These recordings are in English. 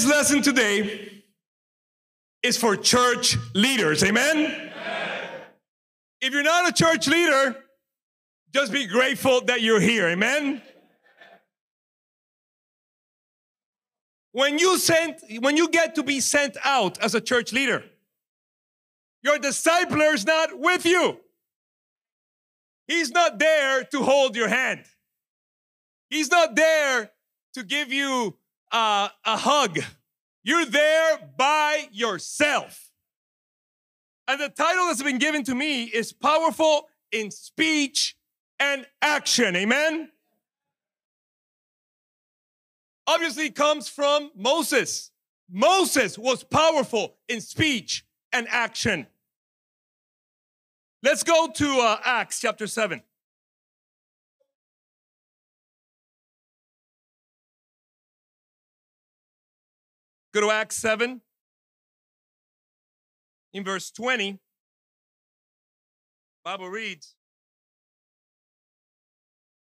This lesson today is for church leaders. Amen? If you're not a church leader, just be grateful that you're here. Amen? When you sent, when you get to be sent out as a church leader, your discipler is not with you. He's not there to hold your hand. He's not there to give you uh, a hug. You're there by yourself. And the title that's been given to me is Powerful in Speech and Action. Amen? Obviously, comes from Moses. Moses was powerful in speech and action. Let's go to uh, Acts chapter 7. Go to Acts 7 in verse 20. Bible reads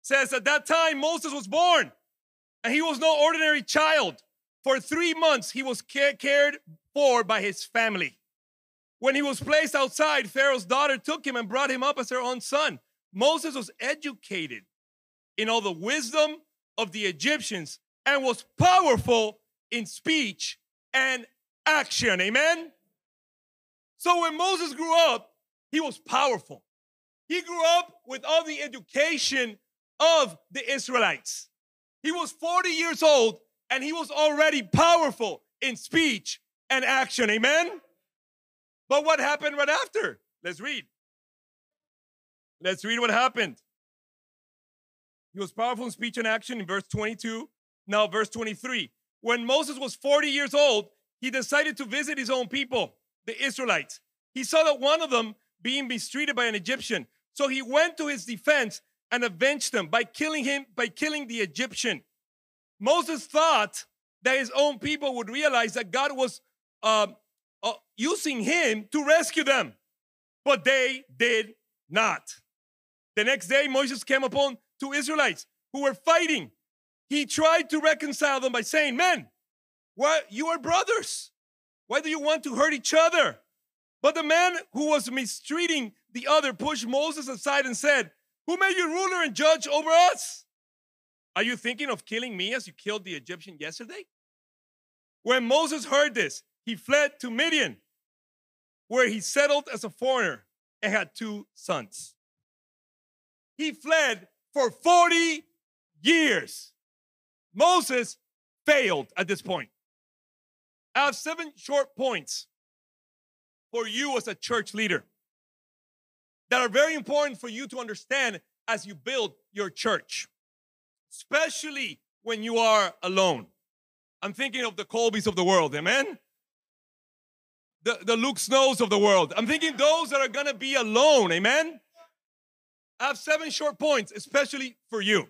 says at that time Moses was born and he was no ordinary child. For 3 months he was cared for by his family. When he was placed outside, Pharaoh's daughter took him and brought him up as her own son. Moses was educated in all the wisdom of the Egyptians and was powerful in speech and action. Amen? So when Moses grew up, he was powerful. He grew up with all the education of the Israelites. He was 40 years old and he was already powerful in speech and action. Amen? But what happened right after? Let's read. Let's read what happened. He was powerful in speech and action in verse 22. Now, verse 23. When Moses was 40 years old, he decided to visit his own people, the Israelites. He saw that one of them being mistreated by an Egyptian. So he went to his defense and avenged them by killing him, by killing the Egyptian. Moses thought that his own people would realize that God was uh, uh, using him to rescue them, but they did not. The next day, Moses came upon two Israelites who were fighting. He tried to reconcile them by saying, Men, why you are brothers. Why do you want to hurt each other? But the man who was mistreating the other pushed Moses aside and said, Who made you ruler and judge over us? Are you thinking of killing me as you killed the Egyptian yesterday? When Moses heard this, he fled to Midian, where he settled as a foreigner and had two sons. He fled for 40 years. Moses failed at this point. I have seven short points for you as a church leader that are very important for you to understand as you build your church, especially when you are alone. I'm thinking of the Colbys of the world, amen? The, the Luke Snows of the world. I'm thinking those that are gonna be alone, amen? I have seven short points, especially for you.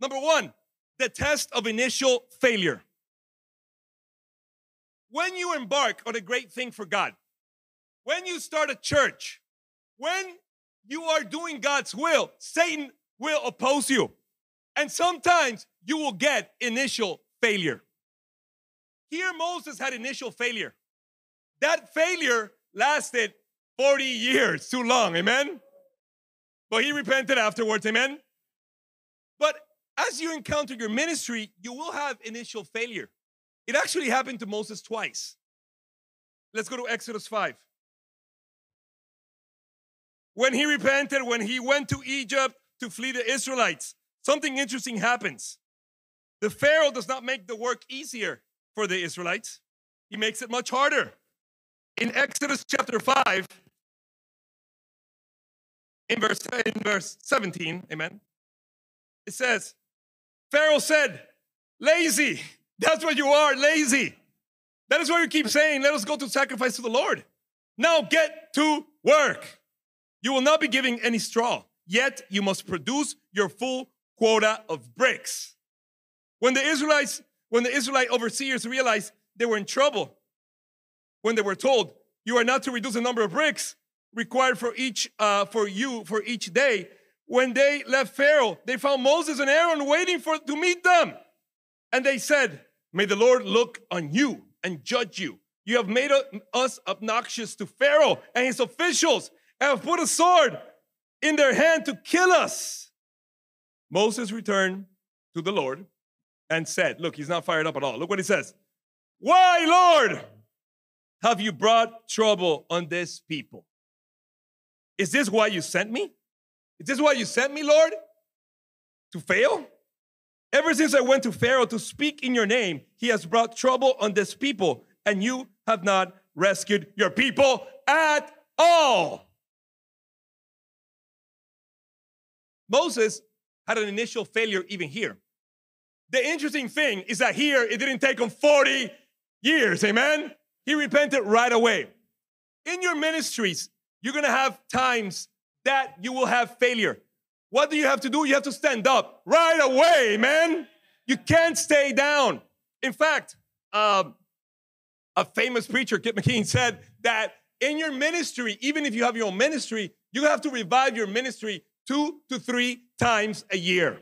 Number one, the test of initial failure when you embark on a great thing for God, when you start a church, when you are doing God's will, Satan will oppose you. And sometimes you will get initial failure. Here, Moses had initial failure. That failure lasted 40 years, too long, amen? But he repented afterwards, amen? But as you encounter your ministry, you will have initial failure. It actually happened to Moses twice. Let's go to Exodus 5. When he repented, when he went to Egypt to flee the Israelites, something interesting happens. The Pharaoh does not make the work easier for the Israelites, he makes it much harder. In Exodus chapter 5, in verse, in verse 17, amen, it says, Pharaoh said, Lazy, that's what you are, lazy. That is why you keep saying, let us go to sacrifice to the Lord. Now get to work. You will not be giving any straw, yet you must produce your full quota of bricks. When the Israelites, when the Israelite overseers realized they were in trouble, when they were told, you are not to reduce the number of bricks required for each uh, for you for each day, when they left Pharaoh, they found Moses and Aaron waiting for to meet them. And they said, May the Lord look on you and judge you. You have made us obnoxious to Pharaoh and his officials and have put a sword in their hand to kill us. Moses returned to the Lord and said, Look, he's not fired up at all. Look what he says. Why, Lord, have you brought trouble on this people? Is this why you sent me? Is this why you sent me, Lord? To fail? Ever since I went to Pharaoh to speak in your name, he has brought trouble on this people, and you have not rescued your people at all. Moses had an initial failure even here. The interesting thing is that here it didn't take him 40 years, amen? He repented right away. In your ministries, you're gonna have times that you will have failure. What do you have to do? You have to stand up right away, man. You can't stay down. In fact, um, a famous preacher, Kip McKean, said that in your ministry, even if you have your own ministry, you have to revive your ministry two to three times a year.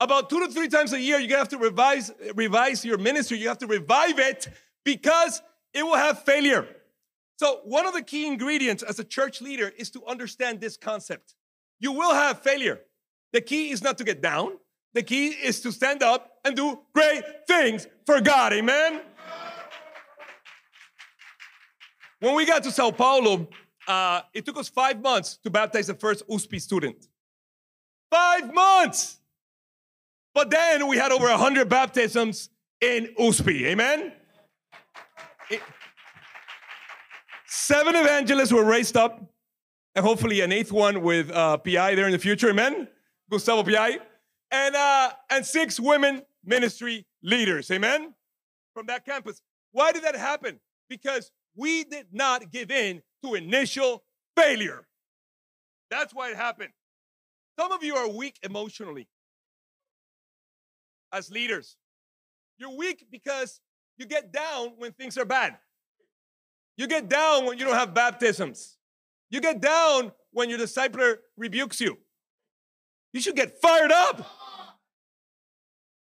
About two to three times a year, you have to revise, revise your ministry. You have to revive it because it will have failure. So, one of the key ingredients as a church leader is to understand this concept. You will have failure. The key is not to get down, the key is to stand up and do great things for God. Amen. When we got to Sao Paulo, uh, it took us five months to baptize the first USP student. Five months! But then we had over 100 baptisms in USP. Amen? It, seven evangelists were raised up, and hopefully an eighth one with uh, PI there in the future. Amen? Gustavo PI. And, uh, and six women ministry leaders. Amen? From that campus. Why did that happen? Because we did not give in to initial failure. That's why it happened. Some of you are weak emotionally as leaders. You're weak because you get down when things are bad. You get down when you don't have baptisms. You get down when your discipler rebukes you. You should get fired up.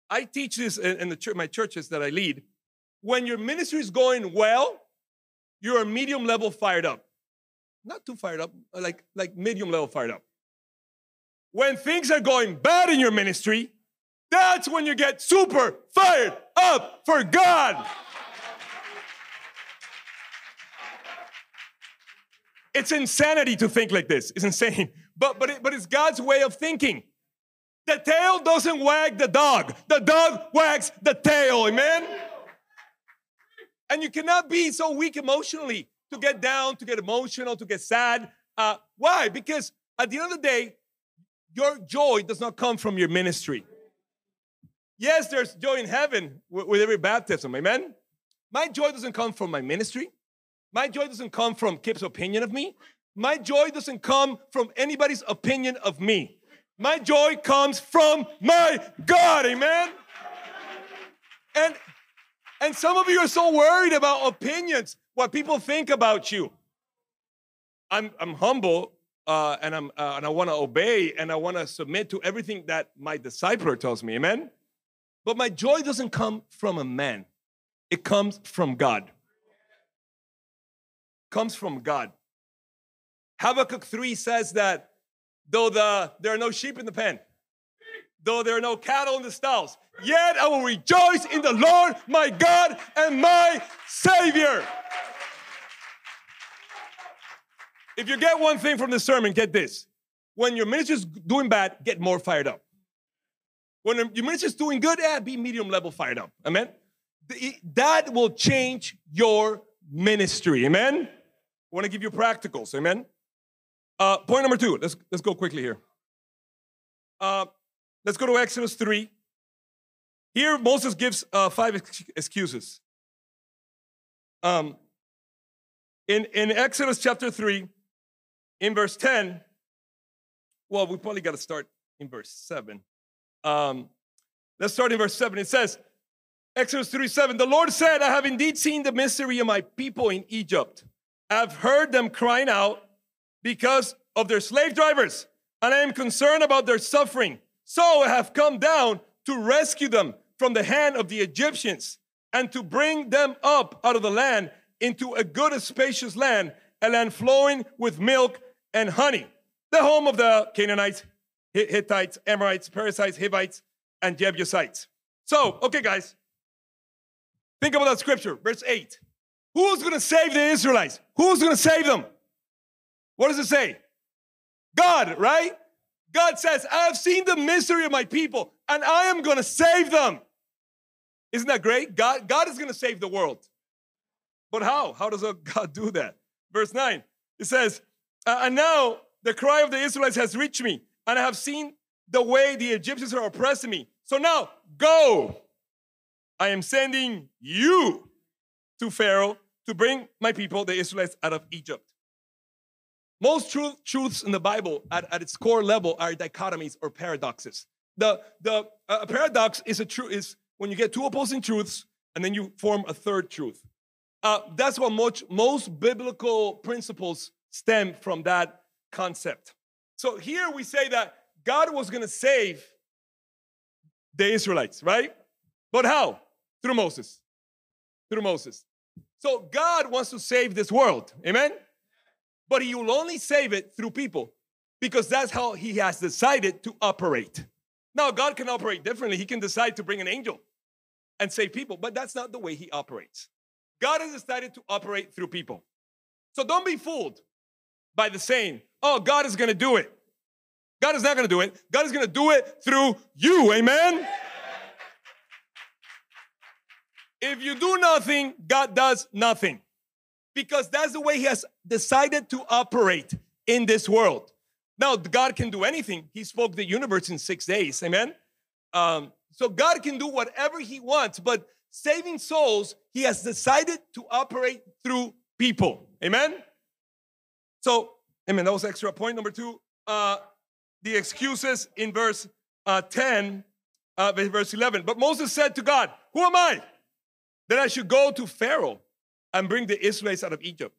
I teach this in the church, my churches that I lead. When your ministry is going well, you're medium level fired up. Not too fired up, uh, like, like medium level fired up. When things are going bad in your ministry, that's when you get super fired up for God. It's insanity to think like this. It's insane. But, but, it, but it's God's way of thinking. The tail doesn't wag the dog, the dog wags the tail. Amen? And you cannot be so weak emotionally to get down, to get emotional, to get sad. Uh, why? Because at the end of the day, your joy does not come from your ministry. Yes, there's joy in heaven with, with every baptism. Amen? My joy doesn't come from my ministry. My joy doesn't come from Kip's opinion of me. My joy doesn't come from anybody's opinion of me. My joy comes from my God. Amen? And and some of you are so worried about opinions, what people think about you. I'm, I'm humble uh, and, I'm, uh, and I want to obey and I want to submit to everything that my discipler tells me. Amen? But my joy doesn't come from a man, it comes from God. Comes from God. Habakkuk 3 says that though the, there are no sheep in the pen, though there are no cattle in the stalls, yet I will rejoice in the Lord my God and my Savior. If you get one thing from the sermon, get this. When your ministry is doing bad, get more fired up. When your ministry is doing good, yeah, be medium level fired up. Amen? That will change your ministry. Amen? Want to give you practicals. Amen? Uh, point number two. Let's, let's go quickly here. Uh, Let's go to Exodus 3. Here, Moses gives uh, five ex- excuses. Um, in, in Exodus chapter 3, in verse 10, well, we probably got to start in verse 7. Um, let's start in verse 7. It says, Exodus 3 7, the Lord said, I have indeed seen the misery of my people in Egypt. I've heard them crying out because of their slave drivers, and I am concerned about their suffering. So I have come down to rescue them from the hand of the Egyptians and to bring them up out of the land into a good and spacious land, a land flowing with milk and honey, the home of the Canaanites, Hittites, Amorites, Perizzites, Hivites, and Jebusites. So, okay, guys, think about that scripture, verse 8. Who's gonna save the Israelites? Who's gonna save them? What does it say? God, right? God says, I have seen the misery of my people and I am gonna save them. Isn't that great? God, God is gonna save the world. But how? How does God do that? Verse 9, it says, And now the cry of the Israelites has reached me, and I have seen the way the Egyptians are oppressing me. So now go. I am sending you to Pharaoh to bring my people, the Israelites, out of Egypt. Most truth, truths in the Bible at, at its core level are dichotomies or paradoxes. The, the uh, paradox is a truth is when you get two opposing truths and then you form a third truth. Uh, that's what much, most biblical principles stem from that concept. So here we say that God was going to save the Israelites, right? But how? Through Moses. Through Moses. So God wants to save this world. Amen? But he will only save it through people because that's how he has decided to operate. Now, God can operate differently. He can decide to bring an angel and save people, but that's not the way he operates. God has decided to operate through people. So don't be fooled by the saying, oh, God is going to do it. God is not going to do it. God is going to do it through you. Amen? If you do nothing, God does nothing. Because that's the way He has decided to operate in this world. Now, God can do anything. He spoke the universe in six days. Amen? Um, so God can do whatever He wants, but saving souls, he has decided to operate through people. Amen? So, amen. That was extra point number two. Uh, the excuses in verse uh, 10, uh, verse 11. But Moses said to God, Who am I that I should go to Pharaoh and bring the Israelites out of Egypt?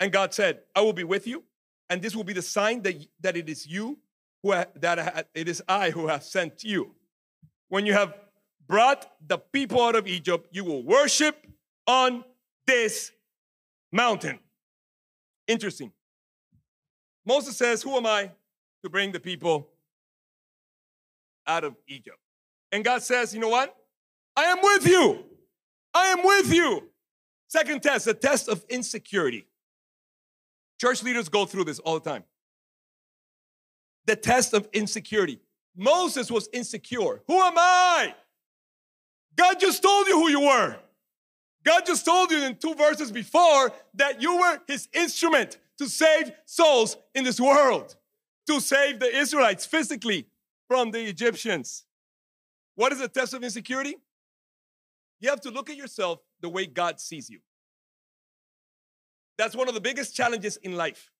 And God said, I will be with you, and this will be the sign that, that it is you who ha- that ha- it is I who have sent you. When you have brought the people out of Egypt, you will worship on this mountain. Interesting. Moses says, Who am I to bring the people out of Egypt? And God says, You know what? I am with you. I am with you. Second test, the test of insecurity. Church leaders go through this all the time. The test of insecurity. Moses was insecure. Who am I? God just told you who you were. God just told you in two verses before that you were his instrument to save souls in this world, to save the Israelites physically from the Egyptians. What is a test of insecurity? You have to look at yourself the way God sees you. That's one of the biggest challenges in life.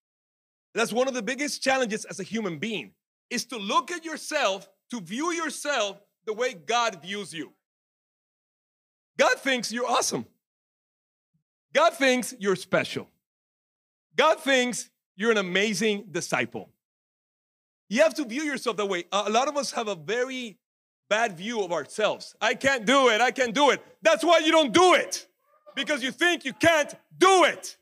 That's one of the biggest challenges as a human being is to look at yourself, to view yourself the way God views you. God thinks you're awesome. God thinks you're special. God thinks you're an amazing disciple. You have to view yourself that way. A lot of us have a very bad view of ourselves. I can't do it. I can't do it. That's why you don't do it because you think you can't do it.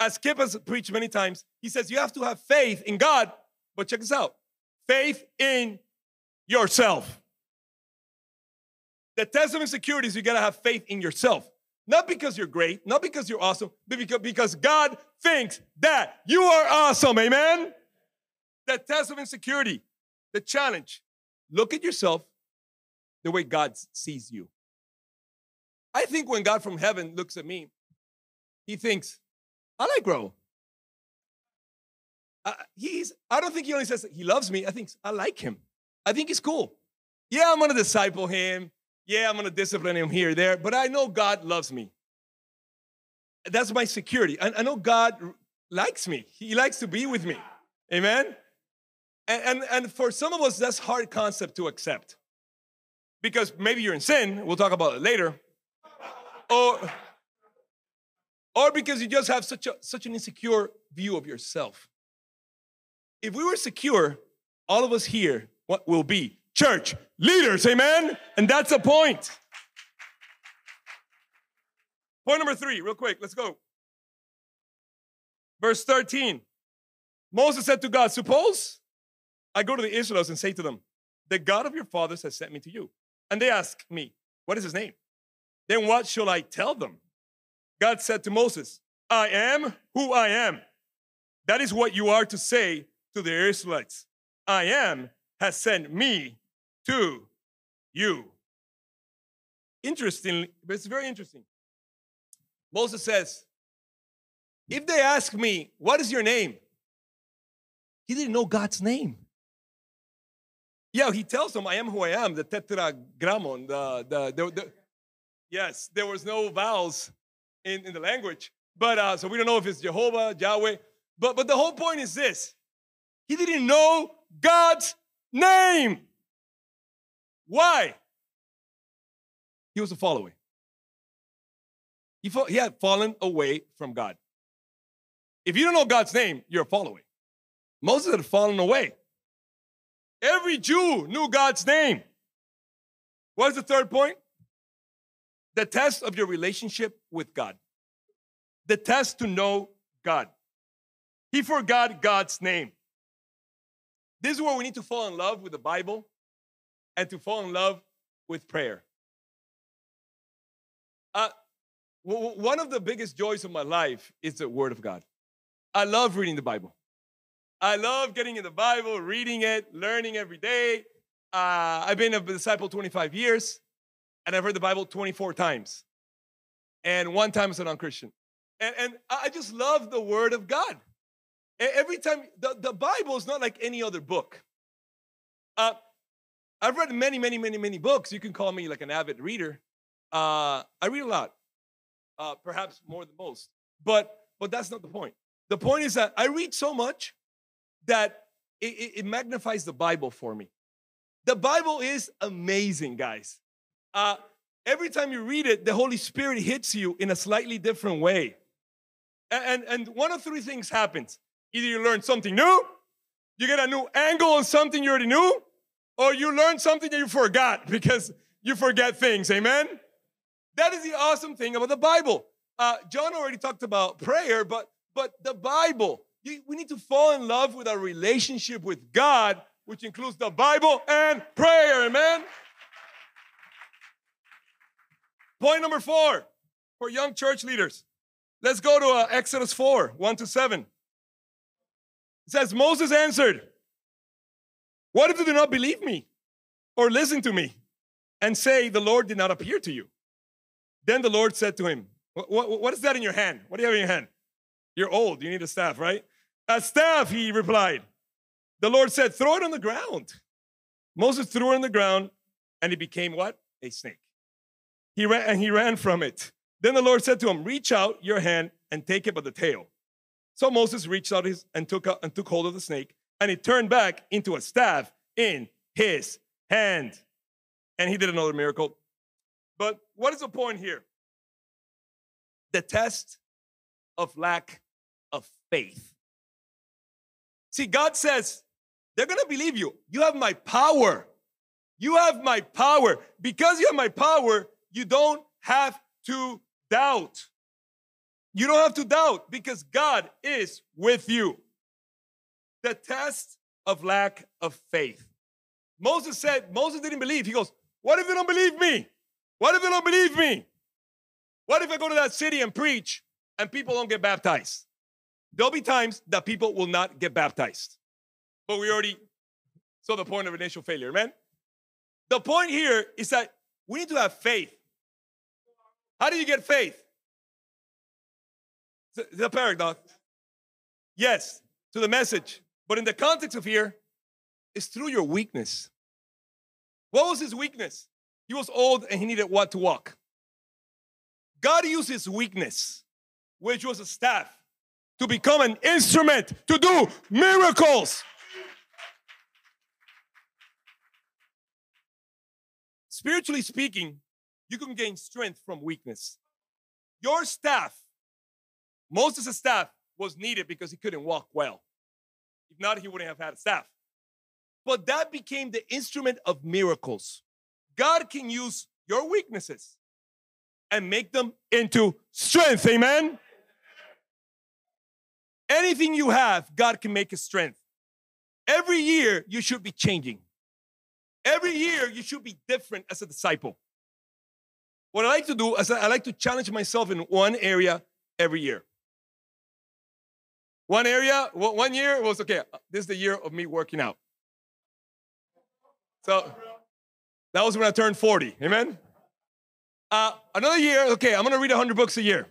As Kip has preached many times, he says you have to have faith in God, but check this out faith in yourself. The test of insecurity is you gotta have faith in yourself. Not because you're great, not because you're awesome, but because, God thinks that you are awesome. Amen? The test of insecurity, the challenge. Look at yourself the way God sees you. I think when God from heaven looks at me, he thinks, I like Ro. Uh, he's, I don't think he only says he loves me. I think I like him. I think he's cool. Yeah, I'm gonna disciple him. Yeah, I'm going to discipline him here, there, but I know God loves me. That's my security. I, I know God likes me. He likes to be with me. Amen? And, and, and for some of us, that's hard concept to accept. Because maybe you're in sin, we'll talk about it later. Or, or because you just have such, a, such an insecure view of yourself. If we were secure, all of us here what will be church leaders. Amen? And that's a point. Point number three, real quick, let's go. Verse 13 Moses said to God, Suppose I go to the Israelites and say to them, The God of your fathers has sent me to you. And they ask me, What is his name? Then what shall I tell them? God said to Moses, I am who I am. That is what you are to say to the Israelites. I am has sent me to you. Interestingly, it's very interesting. Moses says, If they ask me, What is your name? He didn't know God's name. Yeah, he tells them, I am who I am, the tetragrammaton, the, the, the, the yes, there was no vowels in, in the language. But uh, so we don't know if it's Jehovah, Yahweh. But, but the whole point is this he didn't know God's name. Why? He was a follower. He, he had fallen away from God. If you don't know God's name, you're a follower. Moses had fallen away. Every Jew knew God's name. What's the third point? The test of your relationship with God. The test to know God. He forgot God's name. This is where we need to fall in love with the Bible and to fall in love with prayer. Uh, one of the biggest joys of my life is the Word of God. I love reading the Bible. I love getting in the Bible, reading it, learning every day. Uh, I've been a disciple 25 years, and I've read the Bible 24 times, and one time as a non Christian. And, and I just love the Word of God. Every time, the, the Bible is not like any other book. Uh, I've read many, many, many, many books. You can call me like an avid reader. Uh, I read a lot, uh, perhaps more than most. But but that's not the point. The point is that I read so much that it, it magnifies the Bible for me. The Bible is amazing, guys. Uh, every time you read it, the Holy Spirit hits you in a slightly different way. And, and, and one of three things happens either you learn something new, you get a new angle on something you already knew, or you learn something that you forgot because you forget things. Amen? That is the awesome thing about the Bible. Uh, John already talked about prayer, but but the Bible, we need to fall in love with our relationship with God, which includes the Bible and prayer. Amen? Point number four for young church leaders. Let's go to uh, Exodus 4 1 to 7. It says, Moses answered, What if you do not believe me or listen to me and say, The Lord did not appear to you? Then the Lord said to him, what, what, what is that in your hand? What do you have in your hand? You're old. You need a staff, right? A staff, he replied. The Lord said, Throw it on the ground. Moses threw it on the ground, and it became what? A snake. He ran and he ran from it. Then the Lord said to him, Reach out your hand and take it by the tail. So Moses reached out his and took out, and took hold of the snake, and it turned back into a staff in his hand. And he did another miracle. But what is the point here? The test of lack of faith. See, God says, they're gonna believe you. You have my power. You have my power. Because you have my power, you don't have to doubt. You don't have to doubt because God is with you. The test of lack of faith. Moses said, Moses didn't believe. He goes, What if they don't believe me? What if they don't believe me? What if I go to that city and preach and people don't get baptized? There'll be times that people will not get baptized. But we already saw the point of initial failure, man. The point here is that we need to have faith. How do you get faith? The paradox. Yes, to the message. But in the context of here, it's through your weakness. What was his weakness? He was old and he needed what to walk. God used his weakness, which was a staff, to become an instrument to do miracles. Spiritually speaking, you can gain strength from weakness. Your staff, Moses' staff, was needed because he couldn't walk well. If not, he wouldn't have had a staff. but that became the instrument of miracles. God can use your weaknesses and make them into strength. Amen. Anything you have, God can make a strength. Every year, you should be changing. Every year, you should be different as a disciple. What I like to do is I like to challenge myself in one area every year. One area, one year was okay, this is the year of me working out. So that was when I turned 40. Amen? Uh, another year, okay, I'm gonna read 100 books a year.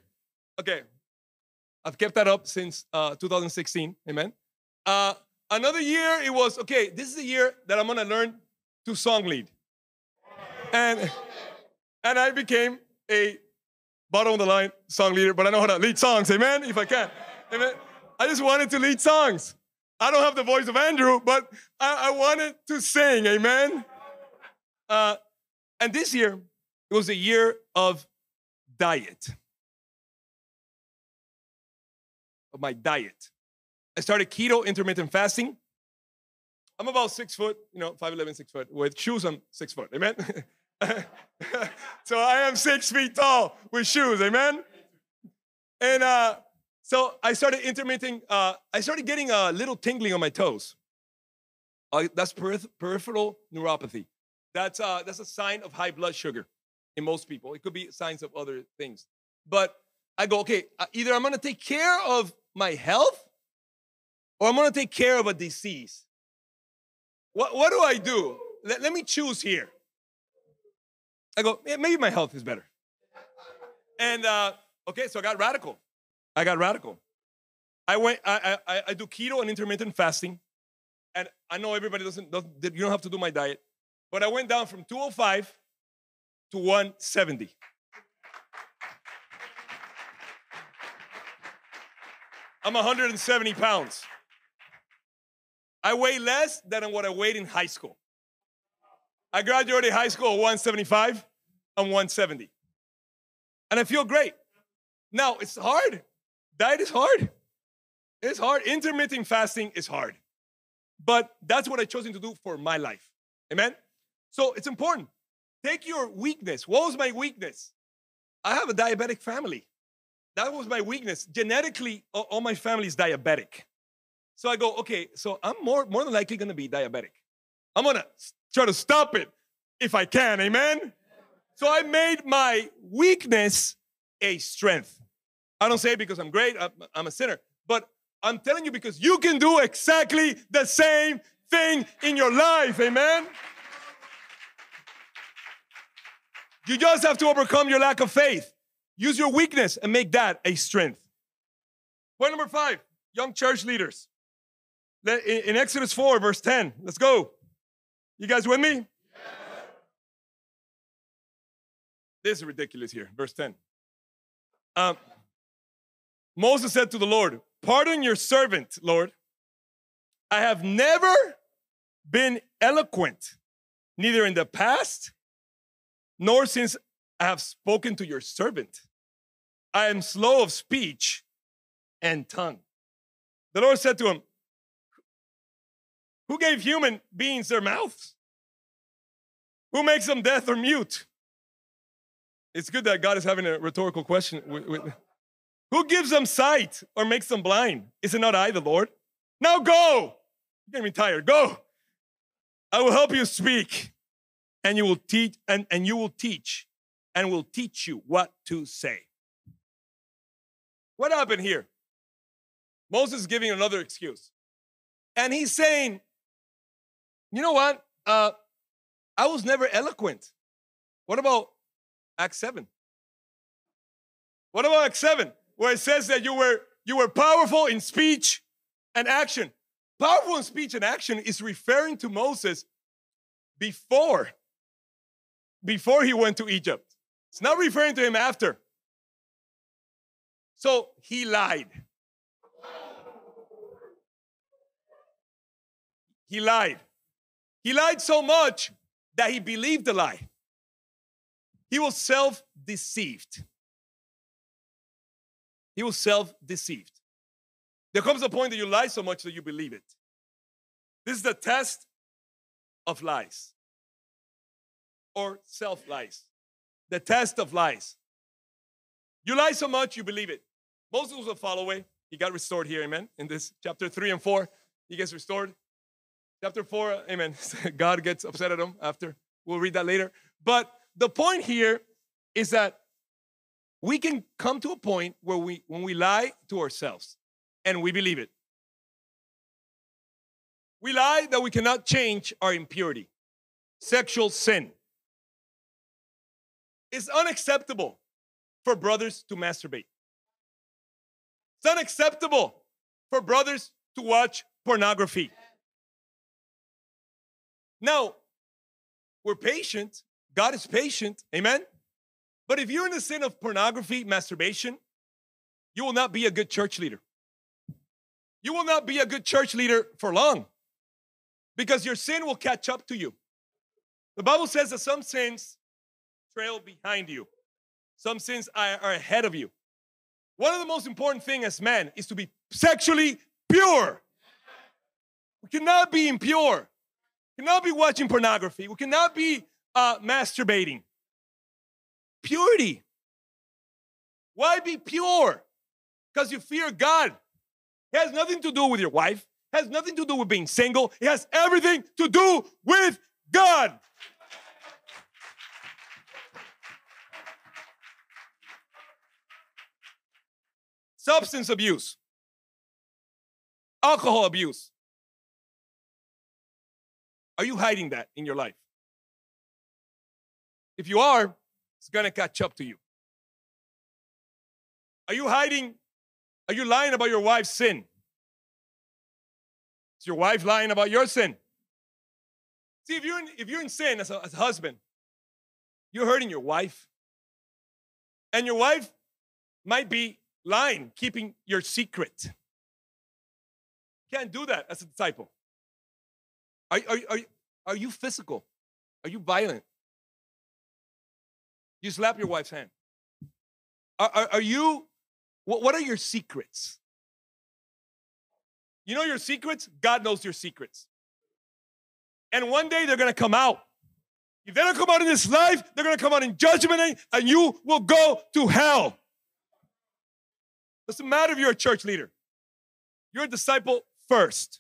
Okay, I've kept that up since uh, 2016. Amen. Uh, another year, it was okay. This is the year that I'm gonna learn to song lead, and and I became a bottom of the line song leader. But I know how to lead songs. Amen. If I can. Amen. I just wanted to lead songs. I don't have the voice of Andrew, but I, I wanted to sing. Amen. Uh, and this year, it was a year of diet. Of my diet. I started keto intermittent fasting. I'm about six foot, you know, 5'11, six foot. With shoes, I'm six foot. Amen. so I am six feet tall with shoes. Amen. And uh, so I started intermittent, uh, I started getting a little tingling on my toes. Uh, that's peripheral neuropathy. That's, uh, that's a sign of high blood sugar in most people. It could be signs of other things. But I go, okay, uh, either I'm gonna take care of my health or I'm gonna take care of a disease. What, what do I do? Let, let me choose here. I go, yeah, maybe my health is better. And uh, okay, so I got radical. I got radical. I went, I, I, I do keto and intermittent fasting. And I know everybody doesn't, doesn't, you don't have to do my diet. But I went down from 205 to 170. I'm 170 pounds. I weigh less than what I weighed in high school. I graduated high school at 175. I'm 170. And I feel great. Now, it's hard. Diet is hard. It's hard. Intermittent fasting is hard. But that's what I've chosen to do for my life. Amen? So it's important. Take your weakness. What was my weakness? I have a diabetic family. That was my weakness. Genetically, all my family is diabetic. So I go, okay, so I'm more, more than likely gonna be diabetic. I'm gonna try to stop it if I can, amen? So I made my weakness a strength. I don't say it because I'm great, I'm, I'm a sinner, but I'm telling you because you can do exactly the same thing in your life, amen? You just have to overcome your lack of faith. Use your weakness and make that a strength. Point number five young church leaders. In Exodus 4, verse 10, let's go. You guys with me? This is ridiculous here. Verse 10. Um, Moses said to the Lord, Pardon your servant, Lord. I have never been eloquent, neither in the past nor since I have spoken to your servant. I am slow of speech and tongue. The Lord said to him, Who gave human beings their mouths? Who makes them deaf or mute? It's good that God is having a rhetorical question. Who gives them sight or makes them blind? Is it not I, the Lord? Now go. You're getting me tired. Go. I will help you speak and you will teach and, and you will teach and will teach you what to say. What happened here? Moses is giving another excuse. And he's saying, you know what? Uh, I was never eloquent. What about Act 7? What about Act 7? Where it says that you were you were powerful in speech and action. Powerful in speech and action is referring to Moses before before he went to Egypt. It's not referring to him after. So he lied. He lied. He lied so much that he believed the lie. He was self deceived. He was self deceived. There comes a point that you lie so much that you believe it. This is the test of lies or self lies. The test of lies. You lie so much, you believe it. Moses was a follower. He got restored here, amen. In this chapter three and four, he gets restored. Chapter four, amen. God gets upset at him after. We'll read that later. But the point here is that we can come to a point where we, when we lie to ourselves and we believe it, we lie that we cannot change our impurity, sexual sin. It's unacceptable for brothers to masturbate. It's unacceptable for brothers to watch pornography. Now, we're patient. God is patient. Amen. But if you're in the sin of pornography, masturbation, you will not be a good church leader. You will not be a good church leader for long because your sin will catch up to you. The Bible says that some sins trail behind you, some sins are, ahead of you. One of the most important things as men is to be sexually pure. We cannot be impure. We cannot be watching pornography. We cannot be uh, masturbating. Purity. Why be pure? Because you fear God. It has nothing to do with your wife It has nothing to do with being single, it has everything to do with God. Substance abuse, alcohol abuse. Are you hiding that in your life? If you are, it's gonna catch up to you. Are you hiding? Are you lying about your wife's sin? Is your wife lying about your sin? See, if you're in, if you're in sin as a, as a husband, you're hurting your wife. And your wife might be lying, keeping your secret. Can't do that as a disciple. Are, are, are, are you physical? Are you violent? You slap your wife's hand. Are, are, are you, what, what are your secrets? You know your secrets? God knows your secrets. And one day they're gonna come out. If they don't come out in this life, they're gonna come out in judgment and you will go to hell. Doesn't matter if you're a church leader, you're a disciple first.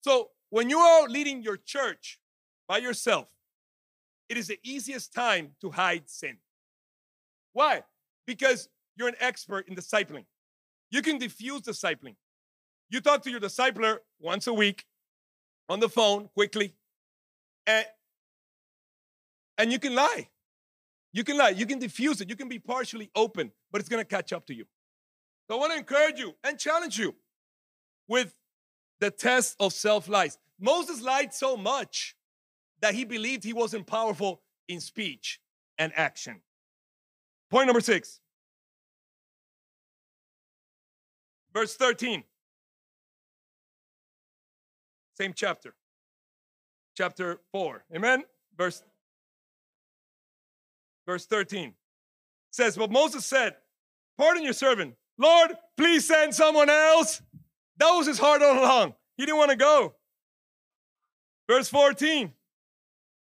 So when you are leading your church by yourself, it is the easiest time to hide sin. Why? Because you're an expert in discipling. You can diffuse discipling. You talk to your discipler once a week on the phone quickly, and, and you can lie. You can lie. You can diffuse it. You can be partially open, but it's going to catch up to you. So I want to encourage you and challenge you with the test of self lies. Moses lied so much that he believed he wasn't powerful in speech and action. Point number six, verse 13. Same chapter. Chapter 4. Amen? Verse, verse 13 says, But Moses said, Pardon your servant. Lord, please send someone else. That was his heart all along. He didn't want to go. Verse 14.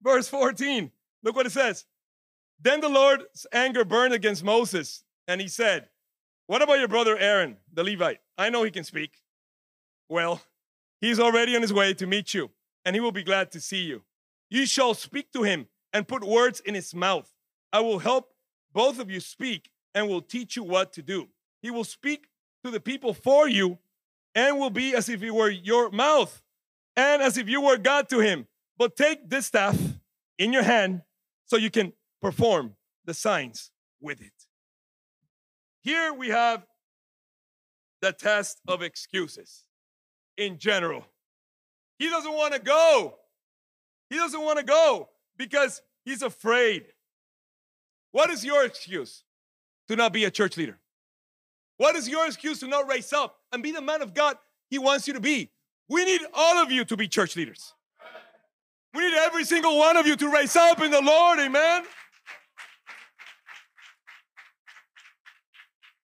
Verse 14. Look what it says. Then the Lord's anger burned against Moses, and he said, What about your brother Aaron, the Levite? I know he can speak. Well, He's already on his way to meet you, and he will be glad to see you. You shall speak to him and put words in his mouth. I will help both of you speak and will teach you what to do. He will speak to the people for you and will be as if he were your mouth and as if you were God to him. But take this staff in your hand so you can perform the signs with it. Here we have the test of excuses in general. He doesn't want to go. He doesn't want to go because he's afraid. What is your excuse to not be a church leader? What is your excuse to not raise up and be the man of God he wants you to be? We need all of you to be church leaders. We need every single one of you to raise up in the Lord, amen.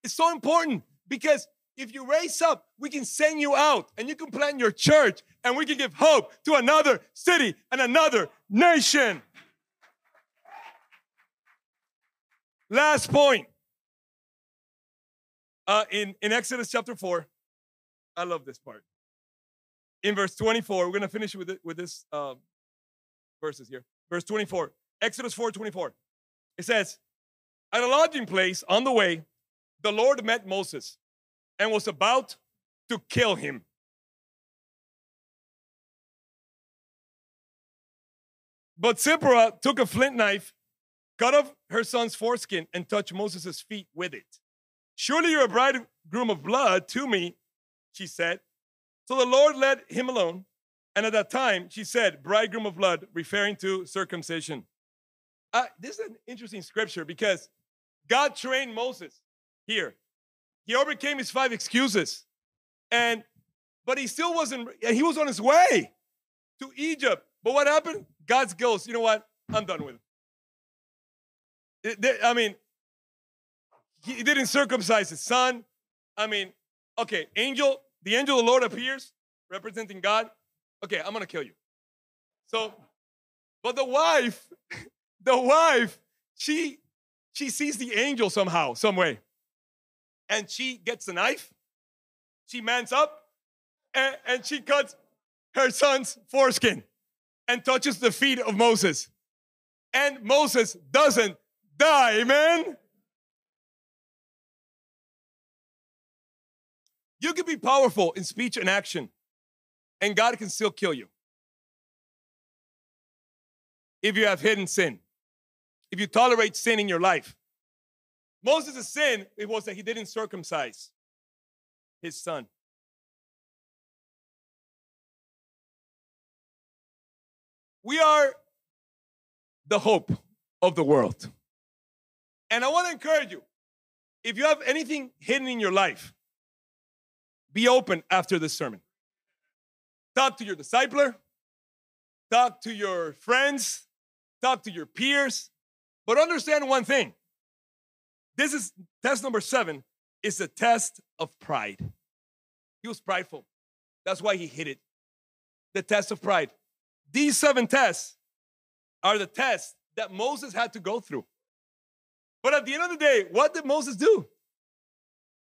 It's so important because if you raise up, we can send you out and you can plant your church and we can give hope to another city and another nation. Last point. Uh, in, in Exodus chapter 4, I love this part. In verse 24, we're going to finish with, it, with this um, verses here. Verse 24, Exodus 4 24. It says, At a lodging place on the way, the Lord met Moses and was about to kill him. But Zipporah took a flint knife, cut off her son's foreskin, and touch Moses' feet with it. Surely you're a bridegroom of blood to me, she said. So the Lord let him alone. And at that time, she said, bridegroom of blood, referring to circumcision. Uh, this is an interesting scripture because God trained Moses here. He overcame his five excuses. And but he still wasn't, and he was on his way to Egypt. But what happened? God's goes, you know what? I'm done with it. I mean, he didn't circumcise his son. I mean, okay, angel, the angel of the Lord appears representing God. Okay, I'm gonna kill you. So, but the wife, the wife, she she sees the angel somehow, some way and she gets a knife, she mans up, and, and she cuts her son's foreskin and touches the feet of Moses. And Moses doesn't die, amen? You can be powerful in speech and action, and God can still kill you. If you have hidden sin, if you tolerate sin in your life, Moses' sin it was that he didn't circumcise his son. We are the hope of the world. And I want to encourage you if you have anything hidden in your life, be open after this sermon. Talk to your discipler, talk to your friends, talk to your peers, but understand one thing this is test number seven, is a test of pride. He was prideful. That's why he hid it. The test of pride. These seven tests are the tests that Moses had to go through. But at the end of the day, what did Moses do?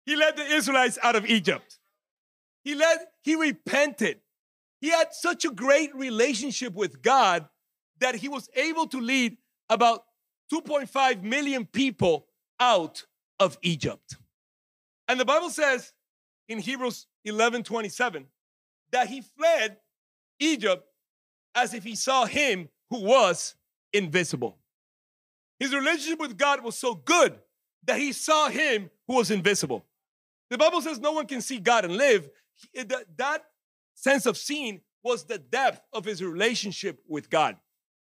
He led the Israelites out of Egypt. He led, he repented. He had such a great relationship with God that he was able to lead about 2.5 million people out of Egypt. And the Bible says in Hebrews 11 27 that he fled Egypt as if he saw him who was invisible. His relationship with God was so good that he saw him who was invisible. The Bible says no one can see God and live. That sense of seeing was the depth of his relationship with God.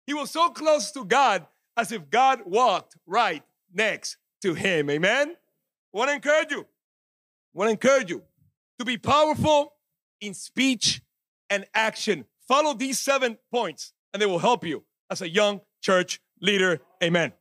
He was so close to God as if God walked right next to him. Amen? I want to encourage you. I want to encourage you to be powerful in speech and action. Follow these seven points and they will help you as a young church leader. Amen.